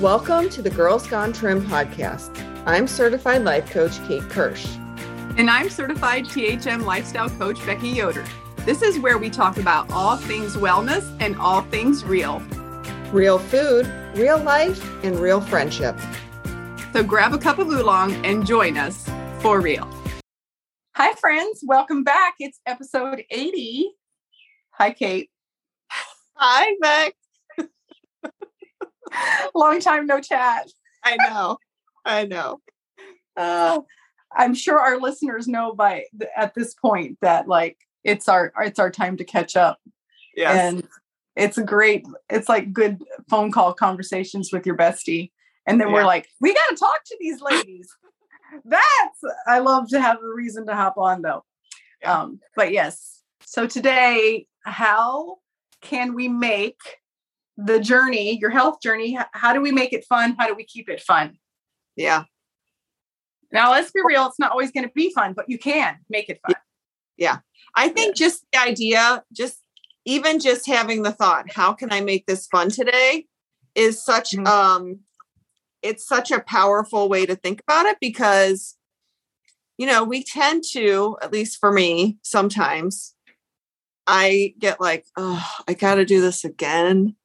Welcome to the Girls Gone Trim podcast. I'm certified life coach Kate Kirsch. And I'm certified THM lifestyle coach Becky Yoder. This is where we talk about all things wellness and all things real. Real food, real life, and real friendship. So grab a cup of oolong and join us for real. Hi, friends. Welcome back. It's episode 80. Hi, Kate. Hi, Beck. Long time no chat. I know. I know. Uh, I'm sure our listeners know by at this point that like it's our it's our time to catch up. Yes. And it's a great it's like good phone call conversations with your bestie. And then yeah. we're like, we got to talk to these ladies. That's I love to have a reason to hop on though. Yeah. Um, but yes. So today, how can we make the journey, your health journey, how do we make it fun? How do we keep it fun? Yeah. Now, let's be real, it's not always going to be fun, but you can make it fun. Yeah. I think yeah. just the idea, just even just having the thought, how can I make this fun today is such mm-hmm. um it's such a powerful way to think about it because you know, we tend to, at least for me, sometimes I get like, oh, I got to do this again.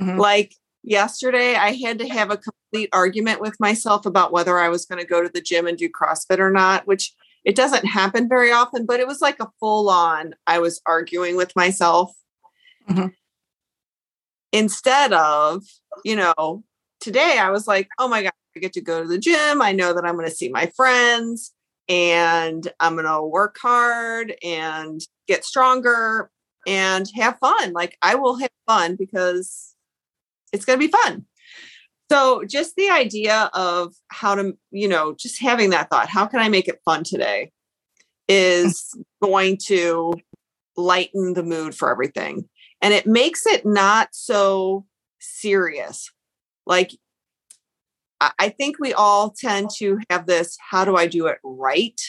Mm-hmm. Like yesterday, I had to have a complete argument with myself about whether I was going to go to the gym and do CrossFit or not, which it doesn't happen very often, but it was like a full on, I was arguing with myself. Mm-hmm. Instead of, you know, today I was like, oh my God, I get to go to the gym. I know that I'm going to see my friends and I'm going to work hard and get stronger and have fun. Like I will have fun because it's going to be fun. So just the idea of how to, you know, just having that thought, how can I make it fun today is going to lighten the mood for everything. And it makes it not so serious. Like I think we all tend to have this, how do I do it right?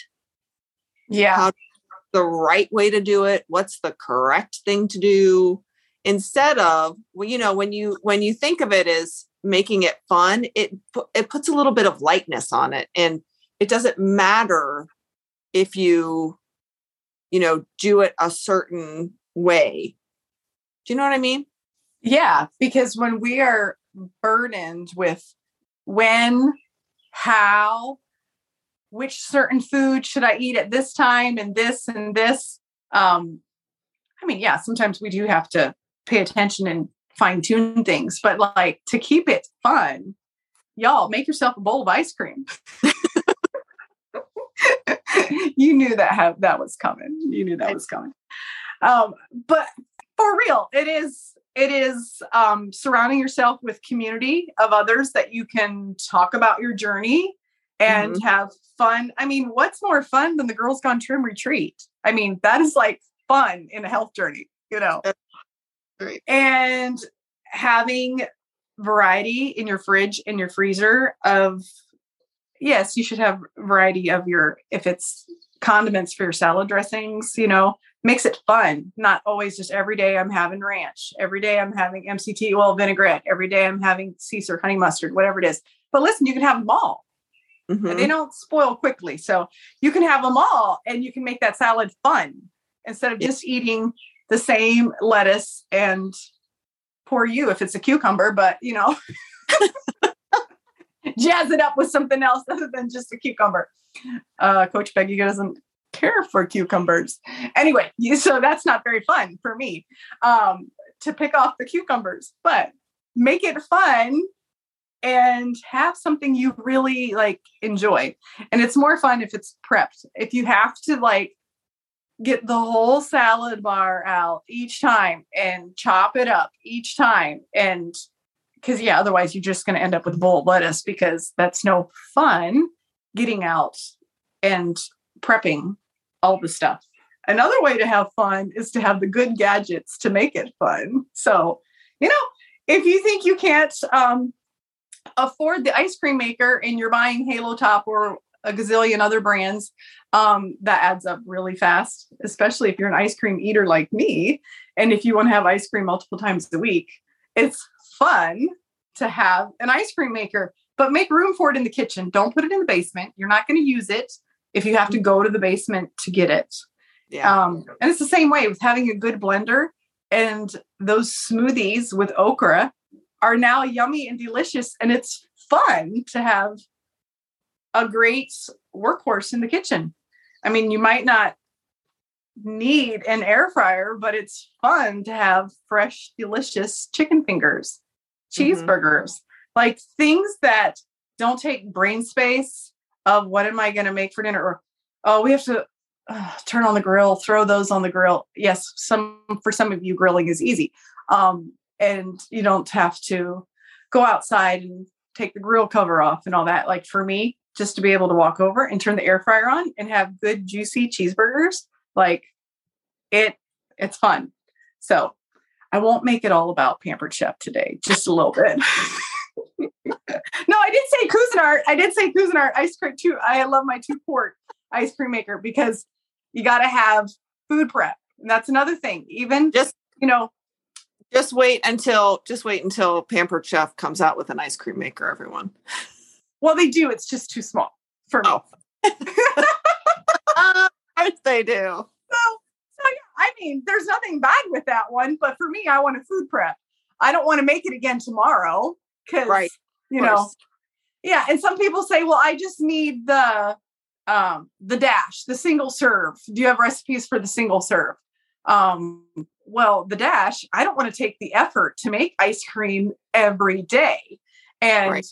Yeah. How, the right way to do it? What's the correct thing to do? Instead of well, you know when you when you think of it as making it fun it it puts a little bit of lightness on it and it doesn't matter if you you know do it a certain way. Do you know what i mean? Yeah because when we are burdened with when how which certain food should i eat at this time and this and this um i mean yeah sometimes we do have to pay attention and fine tune things. But like to keep it fun, y'all make yourself a bowl of ice cream. you knew that how that was coming. You knew that was coming. Um, but for real, it is it is um, surrounding yourself with community of others that you can talk about your journey and mm-hmm. have fun. I mean, what's more fun than the Girls Gone Trim retreat? I mean, that is like fun in a health journey, you know. Right. And having variety in your fridge in your freezer of yes, you should have variety of your if it's condiments for your salad dressings, you know, makes it fun. Not always just every day I'm having ranch, every day I'm having MCT oil vinaigrette, every day I'm having Caesar honey mustard, whatever it is. But listen, you can have them all. Mm-hmm. They don't spoil quickly. So you can have them all and you can make that salad fun instead of just eating the same lettuce and poor you if it's a cucumber, but you know, jazz it up with something else other than just a cucumber. Uh, Coach Peggy doesn't care for cucumbers. Anyway, so that's not very fun for me um, to pick off the cucumbers, but make it fun and have something you really like enjoy. And it's more fun if it's prepped. If you have to like get the whole salad bar out each time and chop it up each time and because yeah otherwise you're just going to end up with a bowl of lettuce because that's no fun getting out and prepping all the stuff. Another way to have fun is to have the good gadgets to make it fun. So you know if you think you can't um, afford the ice cream maker and you're buying halo top or a gazillion other brands um, that adds up really fast, especially if you're an ice cream eater like me. And if you want to have ice cream multiple times a week, it's fun to have an ice cream maker, but make room for it in the kitchen. Don't put it in the basement. You're not going to use it if you have to go to the basement to get it. Yeah. Um, and it's the same way with having a good blender and those smoothies with okra are now yummy and delicious. And it's fun to have a great workhorse in the kitchen. I mean, you might not need an air fryer, but it's fun to have fresh, delicious chicken fingers, Mhm. cheeseburgers, like things that don't take brain space of what am I going to make for dinner? Or, oh, we have to uh, turn on the grill, throw those on the grill. Yes, some for some of you, grilling is easy. Um, and you don't have to go outside and take the grill cover off and all that. Like for me, just to be able to walk over and turn the air fryer on and have good juicy cheeseburgers, like it it's fun. So I won't make it all about Pampered Chef today, just a little bit. no, I did say Cuisinart. I did say Cuisinart ice cream too. I love my two quart ice cream maker because you got to have food prep. And that's another thing. Even Just- you know, just wait until just wait until Pampered Chef comes out with an ice cream maker, everyone. Well, they do. It's just too small for me. Oh. Of course they do. So, so yeah, I mean, there's nothing bad with that one, but for me, I want a food prep. I don't want to make it again tomorrow because, Right. you know, yeah. And some people say, well, I just need the um the dash, the single serve. Do you have recipes for the single serve? Um, well, the dash, I don't want to take the effort to make ice cream every day. And Right.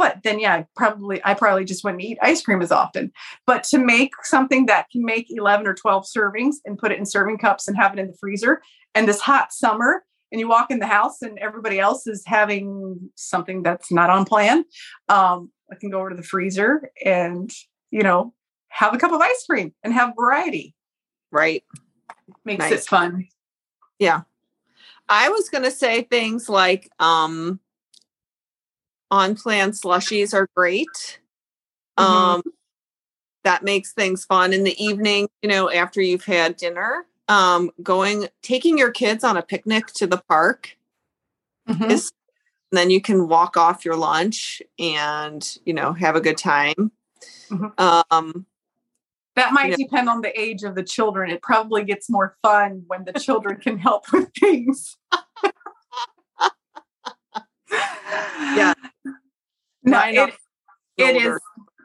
But then yeah, probably I probably just wouldn't eat ice cream as often. But to make something that can make 11 or 12 servings and put it in serving cups and have it in the freezer and this hot summer and you walk in the house and everybody else is having something that's not on plan, um, I can go over to the freezer and, you know, have a cup of ice cream and have variety. Right. Makes Nice. it fun. Yeah. I was going to say things like um on plan slushies are great. Mhm. Um that makes things fun in the evening, you know, after you've had dinner. Um going taking your kids on a picnic to the park Mhm. is then you can walk off your lunch and, you know, have a good time. Mhm. Um That might Yeah. depend on the age of the children. It probably gets more fun when the children can help with things. Yeah. No, it, it is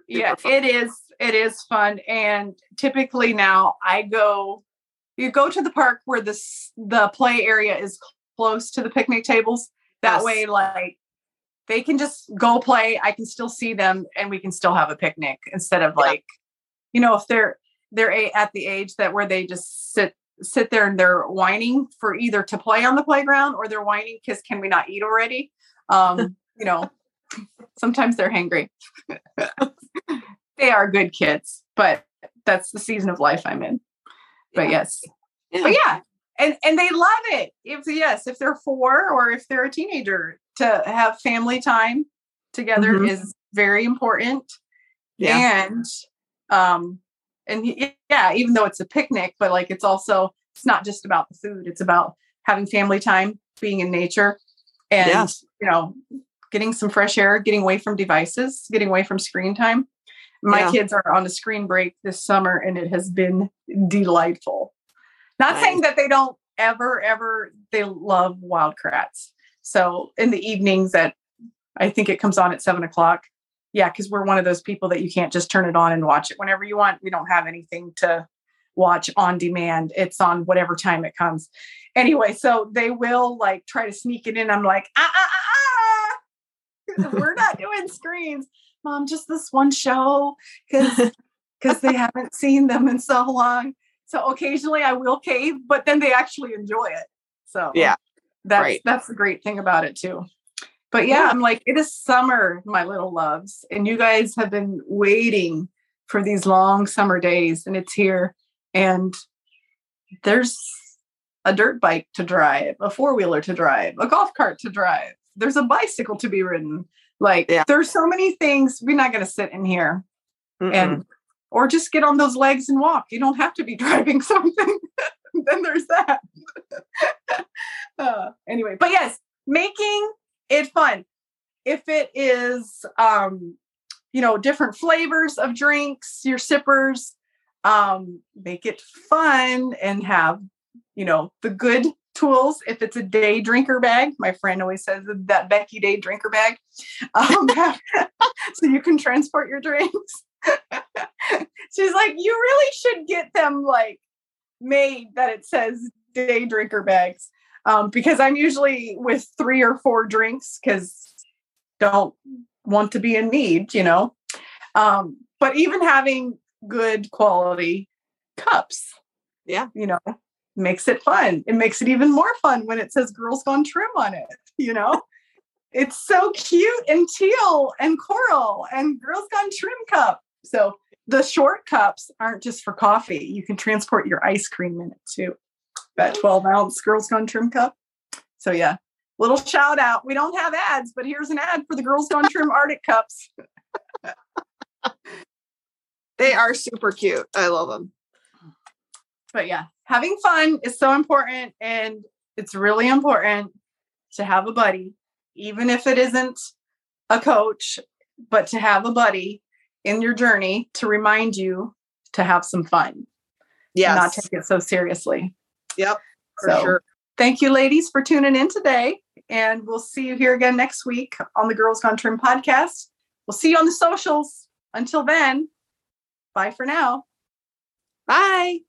yeah, it is it is fun. And typically now I go you go to the park where this the play area is close to the picnic tables. That Yes. way, like they can just go play. I can still see them and we can still have a picnic instead of Yeah. like, you know, if they're they're a, at the age that where they just sit sit there and they're whining for either to play on the playground or they're whining because can we not eat already? Um, you know, sometimes they're hangry. they are good kids, but that's the season of life I'm in. But Yeah. yes, Yeah. but yeah, and and they love it. If yes, if they're four or if they're a teenager, to have family time together Mhm. is very important. Yeah. And um, and yeah, even though it's a picnic, but like it's also it's not just about the food. It's about having family time, being in nature, and Yes. you know, getting some fresh air, getting away from devices, getting away from screen time. My Yeah. kids are on a screen break this summer, and it has been delightful. Not saying that they don't ever, ever, they love Wild Kratts. So in the evenings at, I think it comes on at seven o'clock. Yeah, because we're one of those people that you can't just turn it on and watch it whenever you want. We don't have anything to watch on demand. It's on whatever time it comes. Anyway, so they will like try to sneak it in. I'm like, ah, ah, ah, ah. We're not doing screens, mom. Just this one show because because they haven't seen them in so long. So occasionally I will cave, but then they actually enjoy it. So Yeah, that's right. that's the great thing about it too. But yeah, Yeah. I'm like, it is summer, my little loves, and you guys have been waiting for these long summer days, and it's here. And there's a dirt bike to drive, a four wheeler to drive, a golf cart to drive. There's a bicycle to be ridden. Like Yeah. there's so many things. We're not going to sit in here Mm-mm. and or just get on those legs and walk. You don't have to be driving something. then there's that. uh, anyway, but yes, making it fun. If it is, um, you know, different flavors of drinks, your sippers, um, make it fun and have, you know, the good tools. If it's a day drinker bag, my friend always says that Becky Day drinker bag, um, so you can transport your drinks. She's like, you really should get them like made that it says day drinker bags um, because I'm usually with three or four drinks because don't want to be in need, you know. Um, but even having good quality cups, yeah, you know, makes it fun. It makes it even more fun when it says "Girls Gone Trim" on it. You know, it's so cute and teal and coral and "Girls Gone Trim" cup. So the short cups aren't just for coffee. You can transport your ice cream in it too that 12 ounce Girls Gone Trim cup. So yeah, little shout out. We don't have ads, but here's an ad for the Girls Gone Trim Arctic cups. they are super cute. I love them. But yeah, having fun is so important. And it's really important to have a buddy, even if it isn't a coach, but to have a buddy in your journey to remind you to have some fun. Yeah. Not take it so seriously. Yep, for so, sure. Thank you, ladies, for tuning in today. And we'll see you here again next week on the Girls Gone Trim podcast. We'll see you on the socials. Until then, bye for now. Bye.